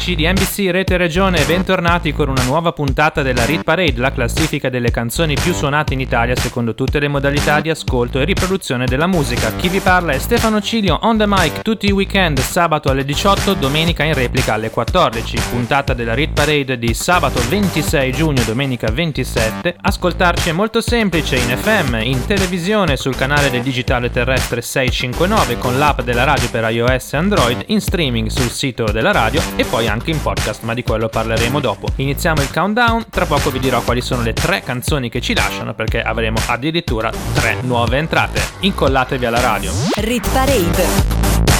Amici di NBC Rete Regione, bentornati con una nuova puntata della Rit Parade, la classifica delle canzoni più suonate in Italia secondo tutte le modalità di ascolto e riproduzione della musica. Chi vi parla è Stefano Cilio, on the mic tutti i weekend, sabato alle 18, domenica in replica alle 14. Puntata della Rit Parade di sabato 26 giugno, domenica 27. Ascoltarci è molto semplice in FM, in televisione, sul canale del digitale terrestre 659 con l'app della radio per iOS e Android, in streaming sul sito della radio e poi anche in podcast, ma di quello parleremo dopo. Iniziamo il countdown, tra poco vi dirò quali sono le tre canzoni che ci lasciano perché avremo addirittura tre nuove entrate. Incollatevi alla radio. Rit Parade.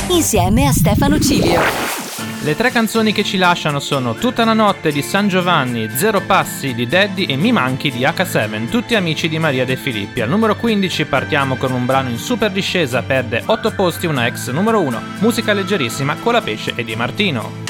Insieme a Stefano Cilio. Le tre canzoni che ci lasciano sono Tutta la notte di San Giovanni, Zero Passi di Daddy e Mi Manchi di H7, tutti amici di Maria De Filippi. Al numero 15 partiamo con un brano in super discesa, perde 8 posti una ex numero 1, musica leggerissima con la pesce e di Martino.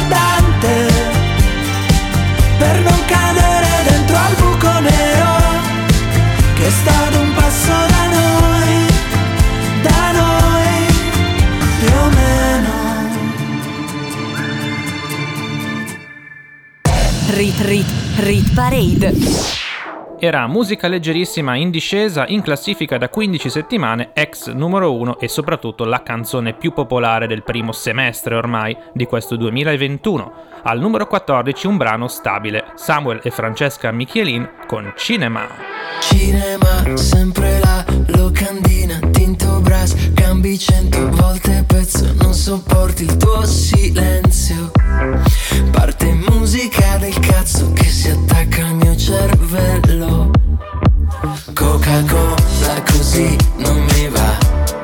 Rit Parade. Era musica leggerissima in discesa in classifica da 15 settimane, ex numero 1 e soprattutto la canzone più popolare del primo semestre ormai di questo 2021. Al numero 14 un brano stabile, Samuel e Francesca Michelin con Cinema. Cinema, sempre là, locandina, tinto brass, cambi cento volte pezzo, non sopporti il tuo silenzio. Parte musica del cazzo che si attacca al mio cervello. Coca-Cola così non mi va.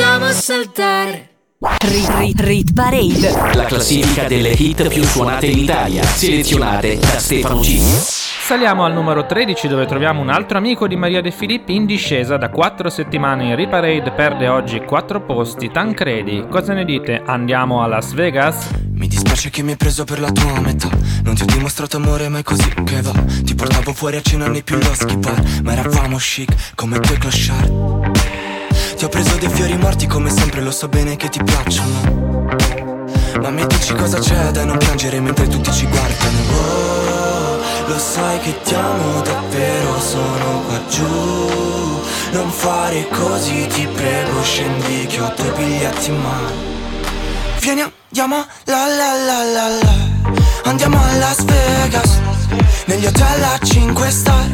A saltare. Rit, rit, rit Parade. La classifica delle hit più suonate in Italia, selezionate da Stefano G. Saliamo al numero 13 dove troviamo un altro amico di Maria De Filippi in discesa da 4 settimane in Reparade perde oggi 4 posti, Tancredi. Cosa ne dite? Andiamo a Las Vegas? Mi dispiace che mi hai preso per la tua metà Non ti ho dimostrato amore mai così che va Ti portavo fuori a cena nei più loschi bar Ma eravamo chic come due clochard Ti ho preso dei fiori morti come sempre lo so bene che ti piacciono. Ma mi dici cosa c'è da non piangere mentre tutti ci guardano? Oh, lo sai che ti amo davvero sono qua giù. Non fare così ti prego scendi che ho due biglietti in mano. Vieni andiamo la la la la la. Andiamo a Las Vegas Negli hotel a 5 star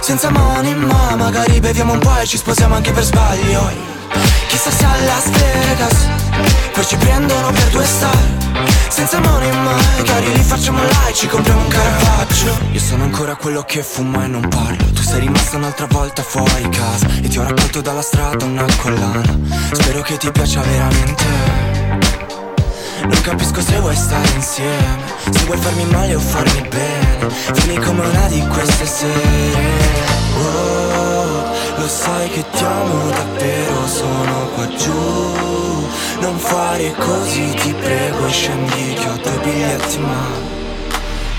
Senza money ma magari beviamo un po' e ci sposiamo anche per sbaglio. Chissà se a Las Vegas Poi ci prendono per due star. Senza money magari li facciamo là e ci compriamo un caravaggio Io sono ancora quello che fuma e non parlo. Tu sei rimasta un'altra volta fuori casa E ti ho raccolto dalla strada una collana. Spero che ti piaccia veramente non capisco se vuoi stare insieme Se vuoi farmi male o farmi bene. Fini come una di queste sere. Oh, lo sai che ti amo davvero Sono qua giù. Non fare così ti prego Scendi che ho due biglietti mano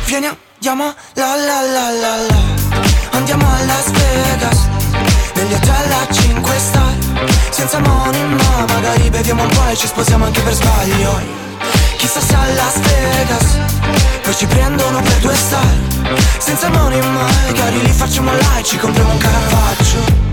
Vieni andiamo la la la la la. Andiamo a Las Vegas Negli hotel a 5 star. Senza money ma magari beviamo un po' e ci sposiamo anche per sbaglio Chissà se a Las Vegas Poi ci prendono per due star. Senza money magari li facciamo là e ci compriamo un caravaggio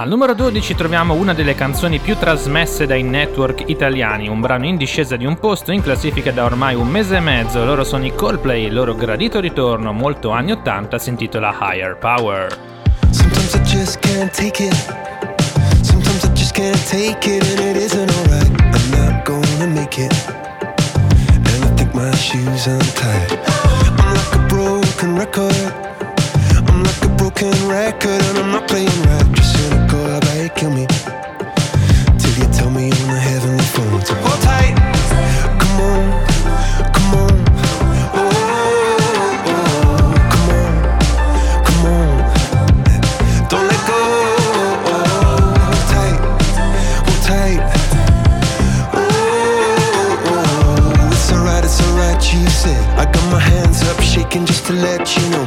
Al numero 12 troviamo una delle canzoni più trasmesse dai network italiani, un brano in discesa di un posto in classifica da ormai un mese e mezzo. Loro sono i Coldplay, il loro gradito ritorno molto anni 80 si intitola Higher Power. Sometimes I just can't take it. Sometimes I just can't take it, and it isn't alright. I'm not gonna make it. And I think my shoes untied. I'm like a broken record. Broken record, and I'm not playing right. Just cynical, about you kill me? Till you tell me on the heavenly phone hold tight. Come on, come on. Oh, come on, come on. Don't let go. Hold tight, hold tight. Oh, it's alright, it's alright. Said I got my hands up, shaking just to let you know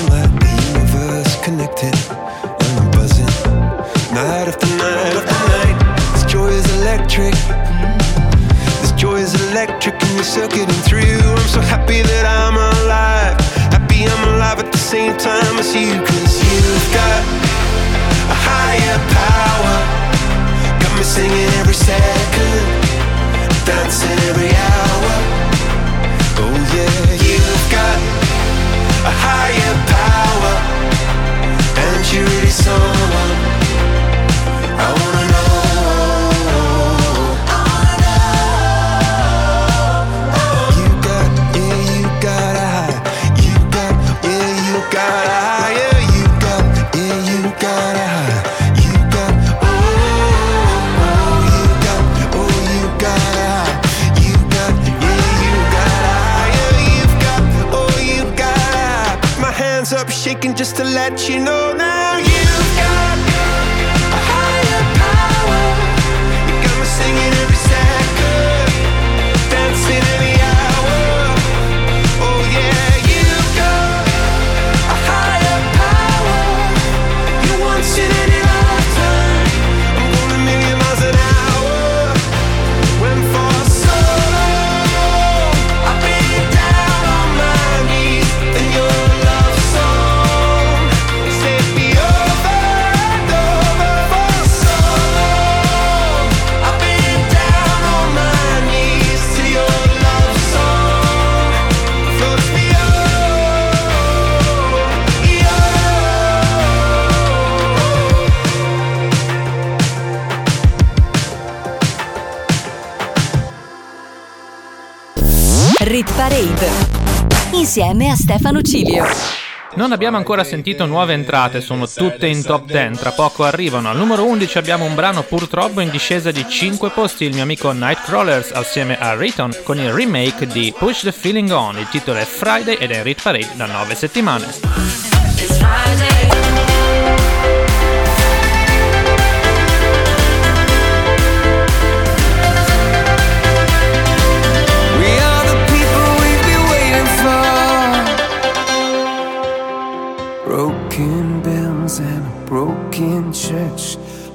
electric and you're circuiting through I'm so happy that I'm alive let you know insieme a Stefano Cilio. Non abbiamo ancora sentito nuove entrate, sono tutte in top 10, tra poco arrivano. Al numero 11 abbiamo un brano purtroppo in discesa di 5 posti, il mio amico Nightcrawlers assieme a Riton con il remake di Push the Feeling On. Il titolo è Friday ed è in Rit Parade da 9 settimane. broken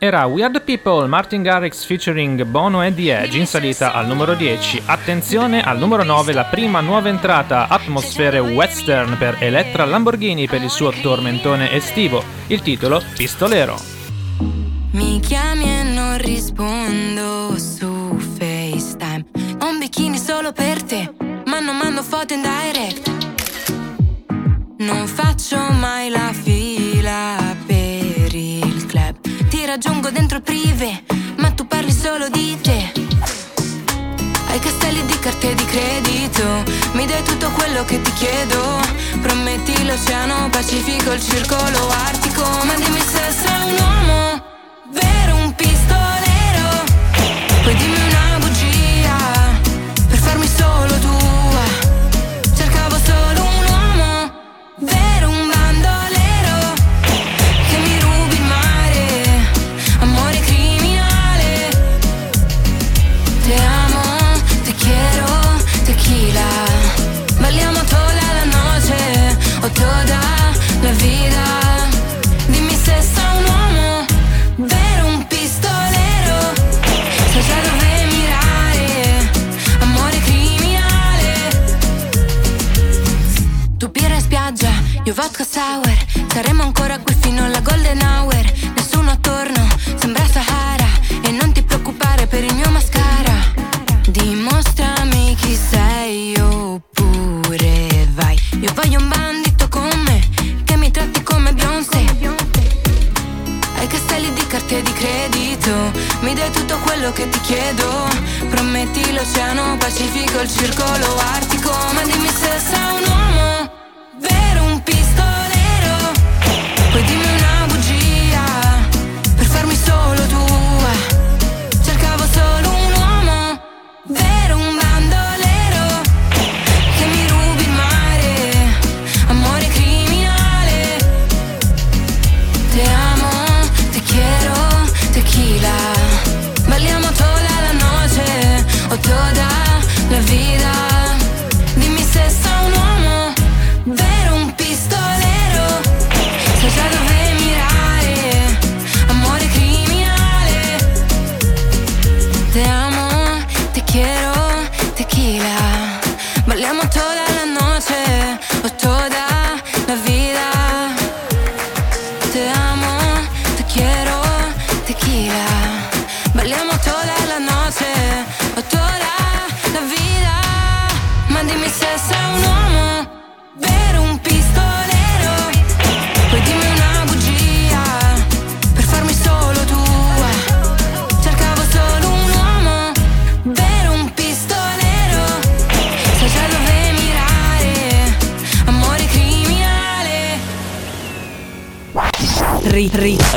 Era Weird People, Martin Garrix featuring Bono e The Edge in salita al numero 10. Attenzione al numero 9, la prima nuova entrata, atmosfere western per Elettra Lamborghini per il suo tormentone estivo. Il titolo Pistolero. Mi chiami e non rispondo su FaceTime. Ho un bikini solo per te, ma non mando foto in direct. Non faccio mai la fila raggiungo dentro prive, ma tu parli solo di te. Hai castelli di carte di credito, mi dai tutto quello che ti chiedo. Prometti l'oceano Pacifico, il circolo artico, ma dimmi se sei un uomo vero, un pistolero.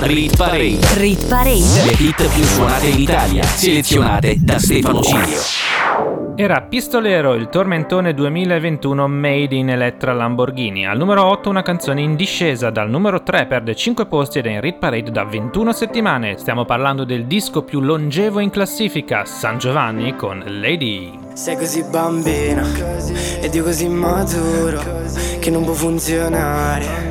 Rit, Parade. rit parade. Le hit più suonate in Italia, selezionate da Stefano Cilio. Era Pistolero, il tormentone 2021 Made in Elettra Lamborghini. Al numero 8 una canzone in discesa, dal numero 3 perde 5 posti ed è in Rit Parade da 21 settimane. Stiamo parlando del disco più longevo in classifica, San Giovanni con Lady. Sei così bambina ed io così maturo che non può funzionare.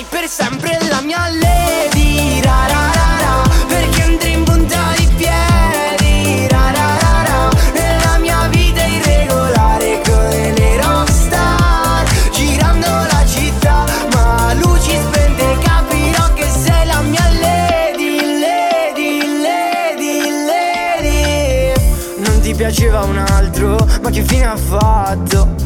sarai per sempre la mia lady ra ra ra ra, Perché andrei in punta di piedi ra ra ra ra, Nella mia vita irregolare come le rockstar Girando la città, ma luci spente capirò che sei la mia lady Lady, lady, lady. Non ti piaceva un altro, ma che fine ha fatto?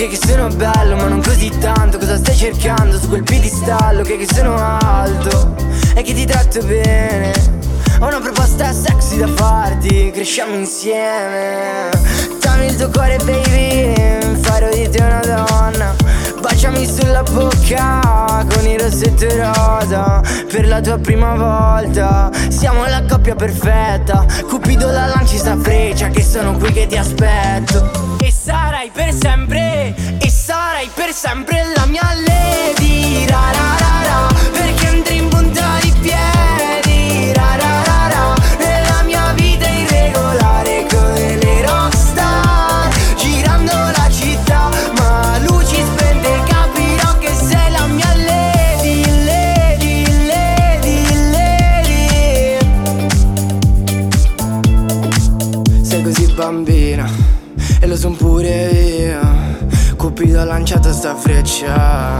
Ok che sono bello ma non così tanto. Cosa stai cercando? Su quel piedistallo? Ok che sono alto. E che ti tratto bene. Ho una proposta sexy da farti Cresciamo insieme. Dammi il tuo cuore baby Farò di te una donna. Baciami sulla bocca con il rossetto rosa Per la tua prima volta. Siamo la coppia perfetta. Cupido la lanci sta freccia Che sono qui che ti aspetto. E sarai per picture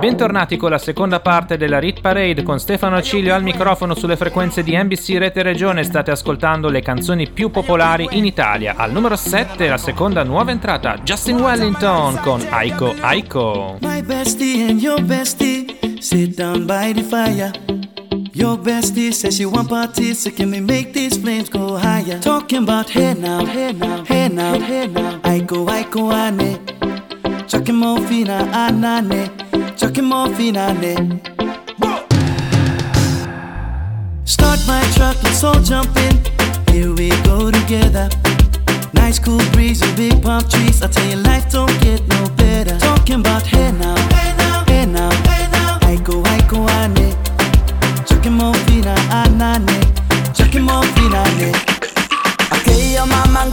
Bentornati con la seconda parte della Rit Parade con Stefano Cilio al microfono sulle frequenze di NBC Rete Regione. State ascoltando le canzoni più popolari in Italia. Al numero 7 la seconda nuova entrata, Justin Wellington con Aiko Aiko. My bestie and your bestie sit down by the fire. Your bestie says she want parties, so can we make these flames go higher? Talking about hey now, hey now, hey now, hey now. I go, ane. Chucking more fina, anane. Chucking more fina, ne. Start my truck, let's all jump in. Here we go together. Nice cool breeze and big palm trees. I tell you, life don't get no better. Talking about hey now, hey now, hey now, hey now. I go, I go, ane. Chucking more fina, anane. Chucking more fina, ne. Okay, your mama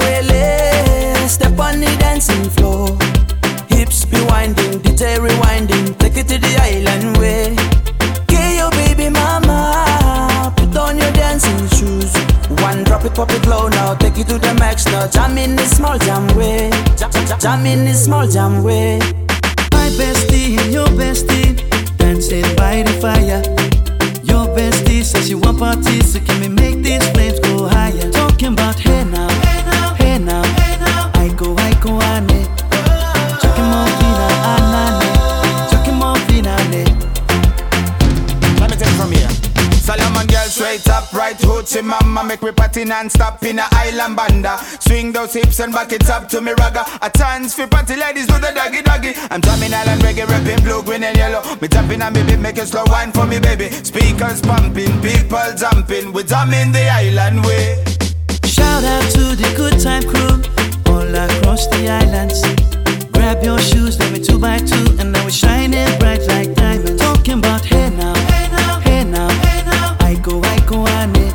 Step on the dancing floor Hips be winding, DJ rewinding Take it to the island way Okay, your baby mama Put on your dancing shoes One drop it, pop it low now Take it to the max now Jam in the small jam way Jam, jam, jam in the small jam way My bestie your bestie dancing by the fire. Your bestie says she want parties, so can we make these flames go higher? Talking about hey now, hey now, hey now. I go, I go, ane. Talking hoochie mama Make me party non-stop in a island banda Swing those hips and back it up to me ragga A chance for party ladies do the doggy doggy I'm drumming island reggae, rapping blue, green and yellow Me tapping on me beat, make a slow wine for me baby Speakers pumping, people jumping We drumming the island way Shout out to the good time crew all across the islands. Grab your shoes, let me two by two, and now we're shining bright like diamonds. Talking about hey now, hey now, hey now, hey now. I go, I go. Talking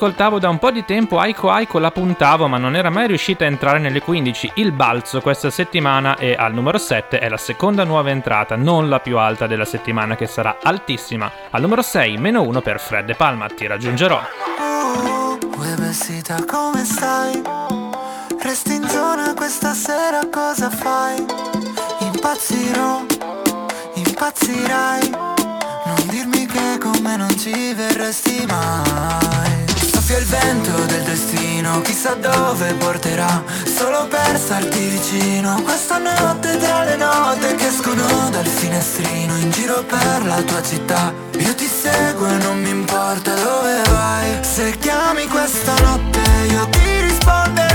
Ascoltavo da un po' di tempo Aiko Aiko, la puntavo ma non era mai riuscita a entrare nelle 15. Il balzo questa settimana è al numero 7, è la seconda nuova entrata, non la più alta della settimana che sarà altissima. Al numero 6, meno 1 per Fred De Palma, ti raggiungerò. Vestita come stai? Resti in zona questa sera cosa fai? Impazzirò, impazzirai Non dirmi che con me non ci verresti mai Soffia il vento del destino, chissà dove porterà Solo per starti vicino. Questa notte tra le note che escono dal finestrino In giro per la tua città. Io ti seguo e non mi importa dove vai. Se chiami questa notte io ti risponderò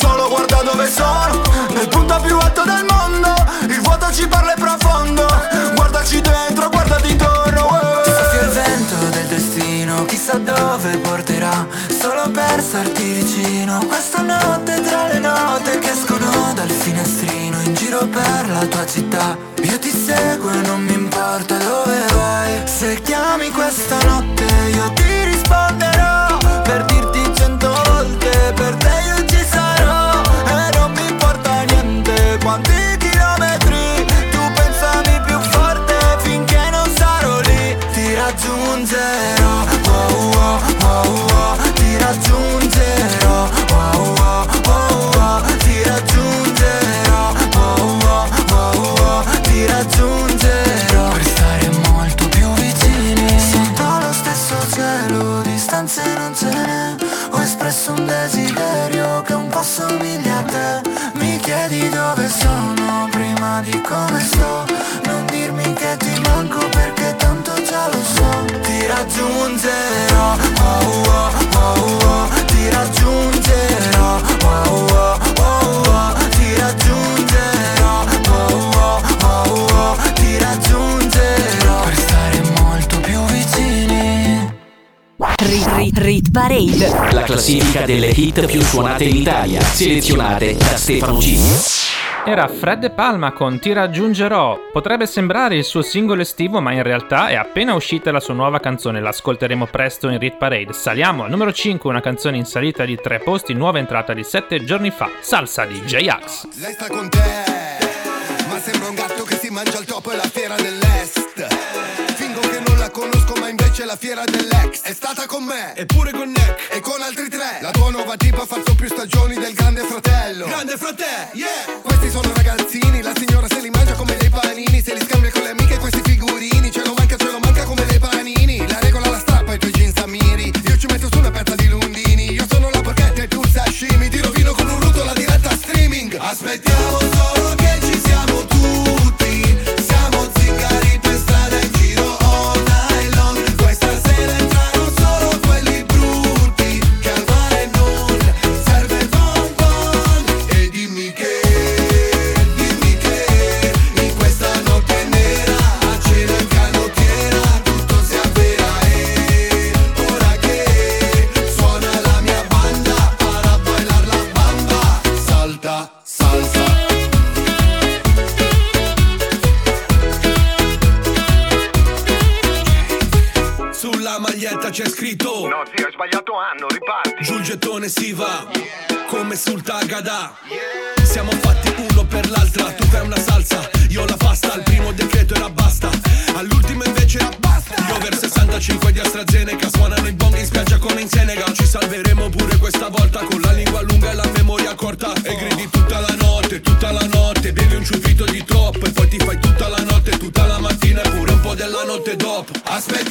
Suolo, guarda dove sono Nel punto più alto del mondo Il vuoto ci parla e profondo Guardaci dentro, guardati intorno uè. Soffia il vento del destino, chissà dove porterà Solo per starti vicino Questa notte tra le note che escono dal finestrino In giro per la tua città Io ti seguo e non mi importa dove vai Se chiami questa notte classifica delle hit più suonate in Italia, selezionate da Stefano G. Era Fred Palma con Ti raggiungerò. Potrebbe sembrare il suo singolo estivo, ma in realtà è appena uscita la sua nuova canzone, l'ascolteremo presto in Read Parade. Saliamo al numero 5, una canzone in salita di 3 posti, nuova entrata di 7 giorni fa, Salsa di J-Ax. Lei sta con te, ma sembra un gatto che si mangia il topo e la fiera del c'è la fiera dell'ex È stata con me, eppure con Nick E con altri tre. La tua nuova tipa ha fatto più stagioni del grande fratello. Grande fratello, yeah. Questi sono ragazzini, la signora se li mangia come dei panini Se li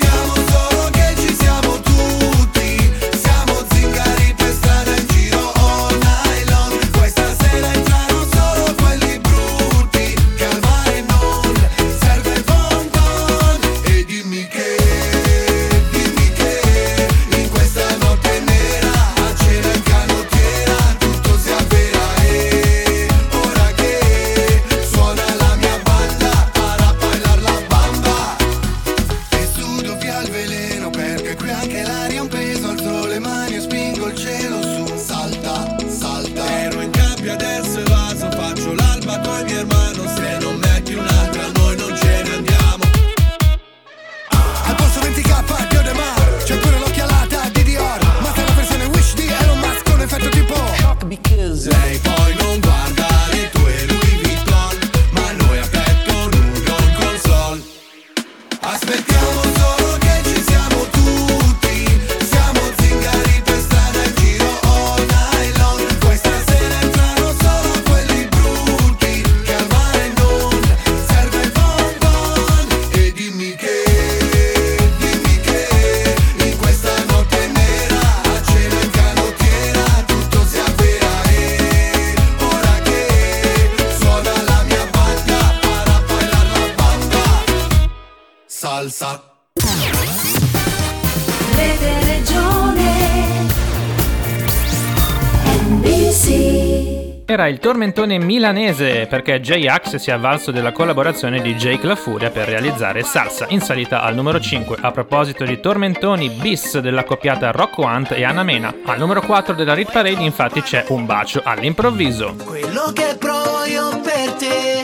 Vogliamo solo che ci siamo era il tormentone milanese perché J-Ax si è avvalso della collaborazione di Jake La Furia per realizzare Salsa in salita al numero 5 a proposito di tormentoni bis della coppiata Rocco Hunt e Anna Mena. Al numero 4 della Rit Parade infatti c'è un bacio all'improvviso. Quello che provo io per te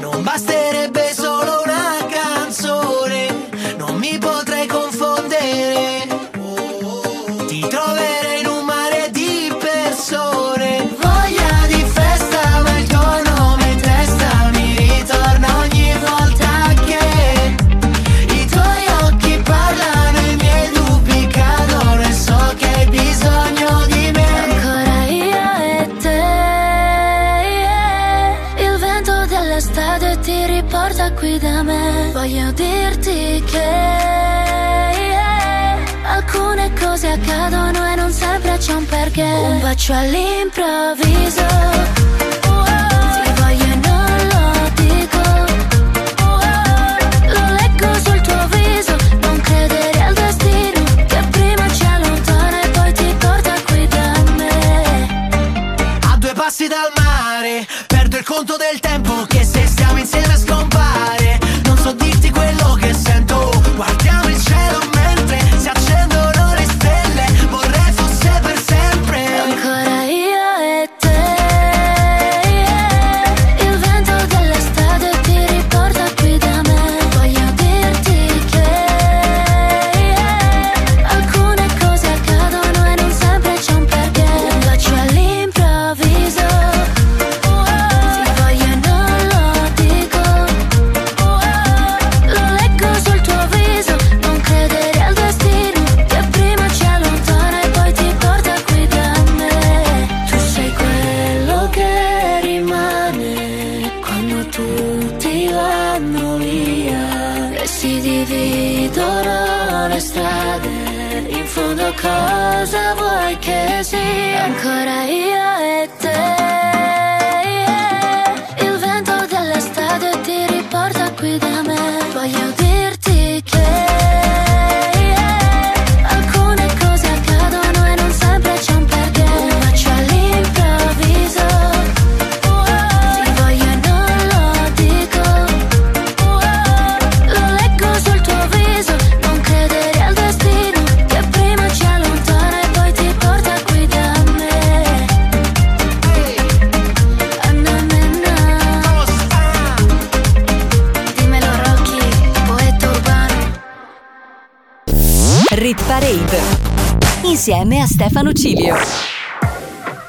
non basterà. c'è un perché? Un bacio all'improvviso. Insieme a Stefano Cilio.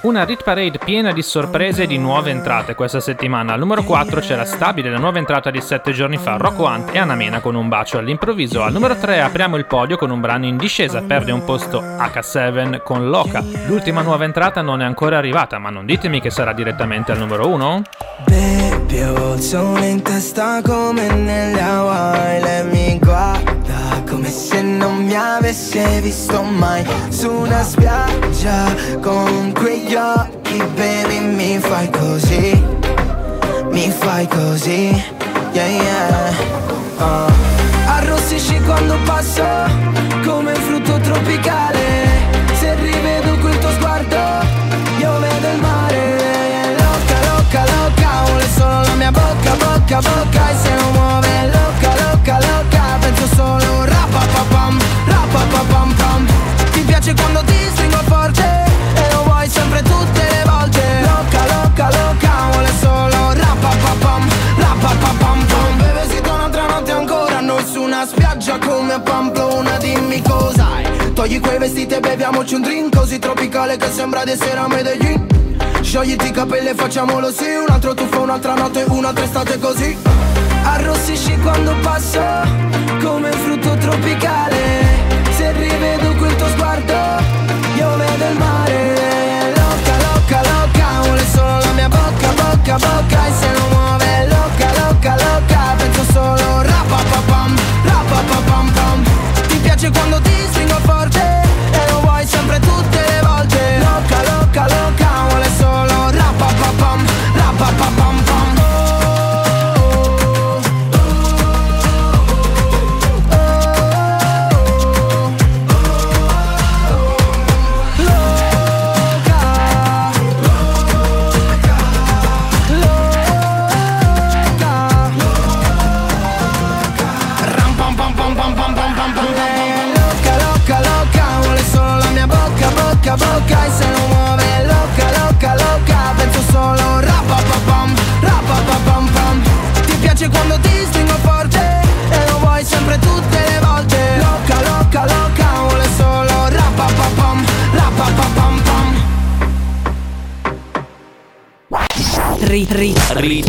Una Rit Parade piena di sorprese e di nuove entrate questa settimana. Al numero 4 c'è la stabile, la nuova entrata di 7 giorni fa, Rocco Hunt e Anna Mena con un bacio all'improvviso. Al numero 3 apriamo il podio con un brano in discesa, perde un posto H7 con Loca. L'ultima nuova entrata non è ancora arrivata, ma non ditemi che sarà direttamente al numero 1? Baby, ho il sole in testa come nelle Hawaii Lei mi guarda come se non mi avesse visto mai. Su una spiaggia con quegli occhi, baby, mi fai così Mi fai così, yeah, yeah Togli quei vestiti e beviamoci un drink Così tropicale che sembra di essere a Medellin. Sciogliti i capelli e facciamolo sì Un altro tuffo, un'altra notte, un'altra estate così. Arrossisci quando passo Come frutto tropicale. Se rivedo quel tuo sguardo Io vedo il mare. Loca, loca, loca Vuole solo la mia bocca, bocca, bocca. E se non muove loca, loca, loca Penso solo rapapapam, rapapapam pam. Ti piace quando ti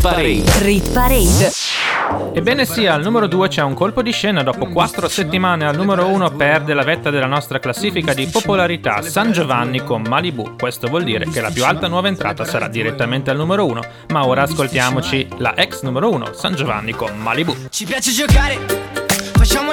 Parade. rit Parade. Ebbene sì, al numero 2 c'è un colpo di scena. Dopo 4 settimane al numero 1 perde la vetta della nostra classifica di popolarità San Giovanni con Malibu. Questo vuol dire che la più alta nuova entrata sarà direttamente al numero 1. Ma ora ascoltiamoci la ex numero 1, San Giovanni con Malibu. Ci piace giocare, facciamo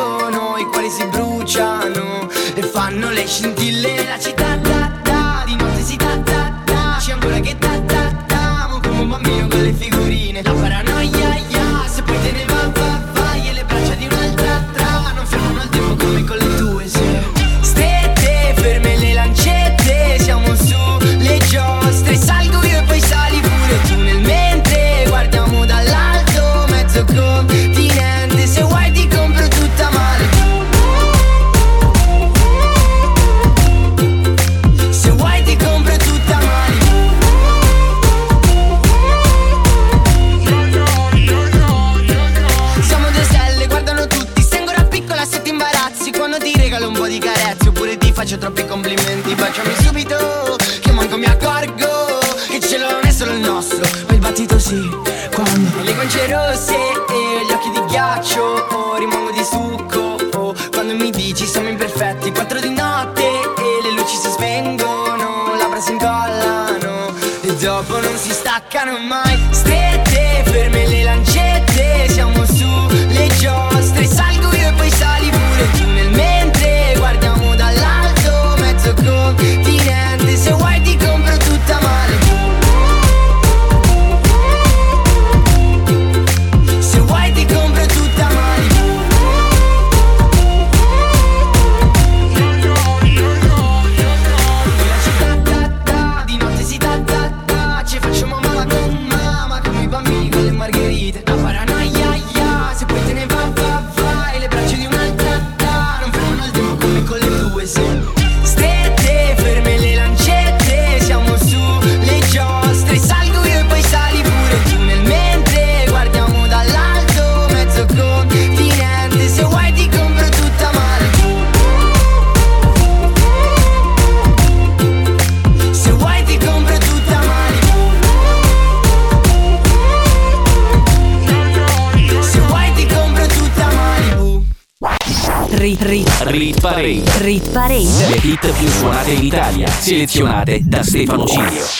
selezionate da Stefano Cilio.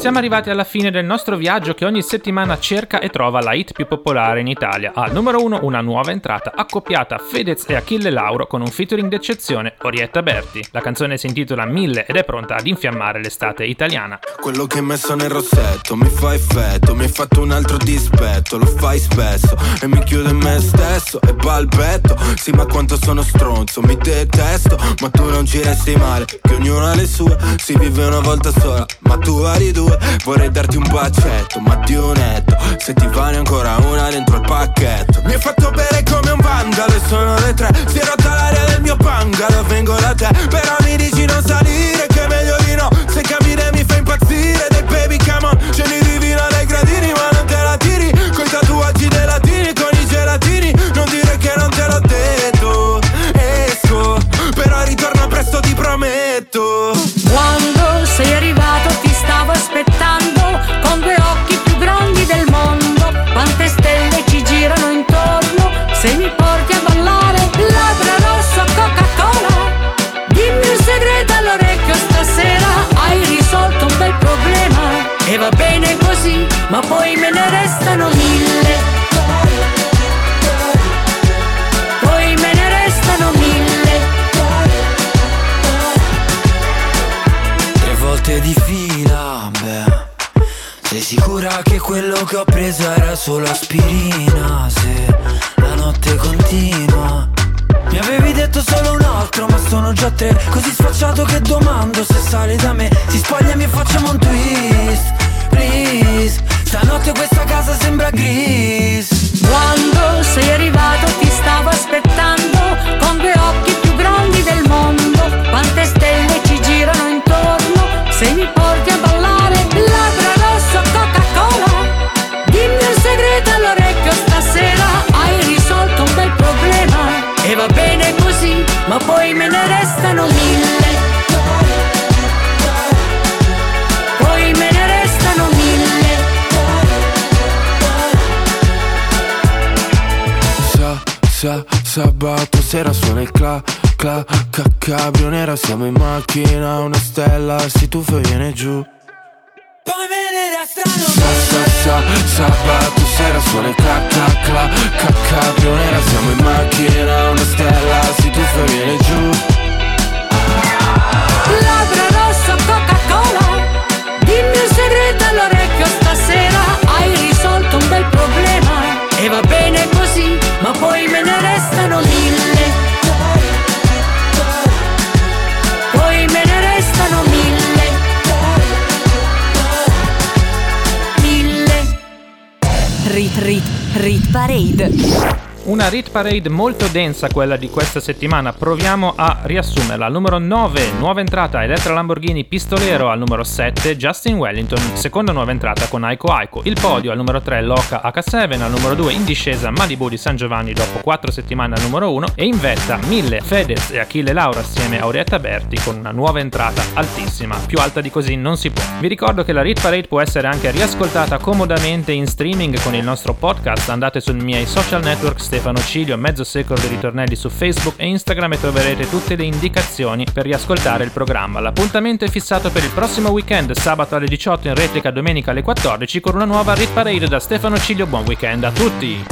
Siamo arrivati alla fine del nostro viaggio che ogni settimana cerca e trova la hit più popolare in Italia. Al numero 1 una nuova entrata accoppiata Fedez e Achille Lauro con un featuring d'eccezione Orietta Berti. La canzone si intitola Mille ed è pronta ad infiammare l'estate italiana. Quello che hai messo nel rossetto mi fa effetto Mi hai fatto un altro dispetto, lo fai spesso E mi chiudo in me stesso e balbetto Sì ma quanto sono stronzo, mi detesto Ma tu non ci resti male, che ognuno ha le sue Si vive una volta sola, ma tu vari due Vorrei darti un bacetto, ma di un netto Se ti vale ancora una dentro il pacchetto. Mi hai fatto bere come un vandalo sono le tre Si è rotta l'aria del mio bungalow, vengo da te Però mi dici non salire, che è meglio di no Se cammina mi fa impazzire Dei baby come on, scendi divina dai gradini Ma che quello che ho preso era solo aspirina Se la notte continua. Mi avevi detto solo un altro ma sono già tre. Così sfacciato che domando se sali da me. Si spogliami e facciamo un twist, please. Stanotte questa casa sembra gris. Quando sei arrivato ti stavo aspettando con due occhi più grandi del mondo. Quante stelle ci girano intorno se mi porti a ballare. Me ne restano mille. Poi me ne restano mille. Sa, sa, sabato sera suona il cla, cla, ca, cabrio nera Siamo in macchina, una stella si tuffa e viene giù Poi me ne restano Sa, sa, sa, sabato sera suona il cla, cla, cla, ca, cabrio nera Siamo in macchina, una stella si tuffa e viene giù. Labbra rosso Coca-Cola Dimmi un segreto all'orecchio stasera Hai risolto un bel problema. E va bene così Ma poi me ne restano mille rit, parade. Una Rit Parade molto densa quella di questa settimana, proviamo a riassumerla. Al numero 9, nuova entrata Elettra Lamborghini Pistolero, al numero 7 Justin Wellington, seconda nuova entrata con Aiko Aiko. Il podio al numero 3 Loca H7, al numero 2 in discesa Malibu di San Giovanni dopo 4 settimane al numero 1 e in vetta 1000 Fedez e Achille Laura assieme a Orietta Berti con una nuova entrata altissima, più alta di così non si può. Vi ricordo che la Rit Parade può essere anche riascoltata comodamente in streaming con il nostro podcast, andate sui miei social network Stefano Stefano Cilio, mezzo secolo di ritornelli su Facebook e Instagram e troverete tutte le indicazioni per riascoltare il programma. L'appuntamento è fissato per il prossimo weekend, sabato alle 18 in replica domenica alle 14 con una nuova Rit Parade da Stefano Cilio. Buon weekend a tutti!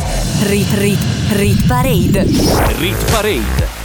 Rit Rit Rit Parade. Rit Parade.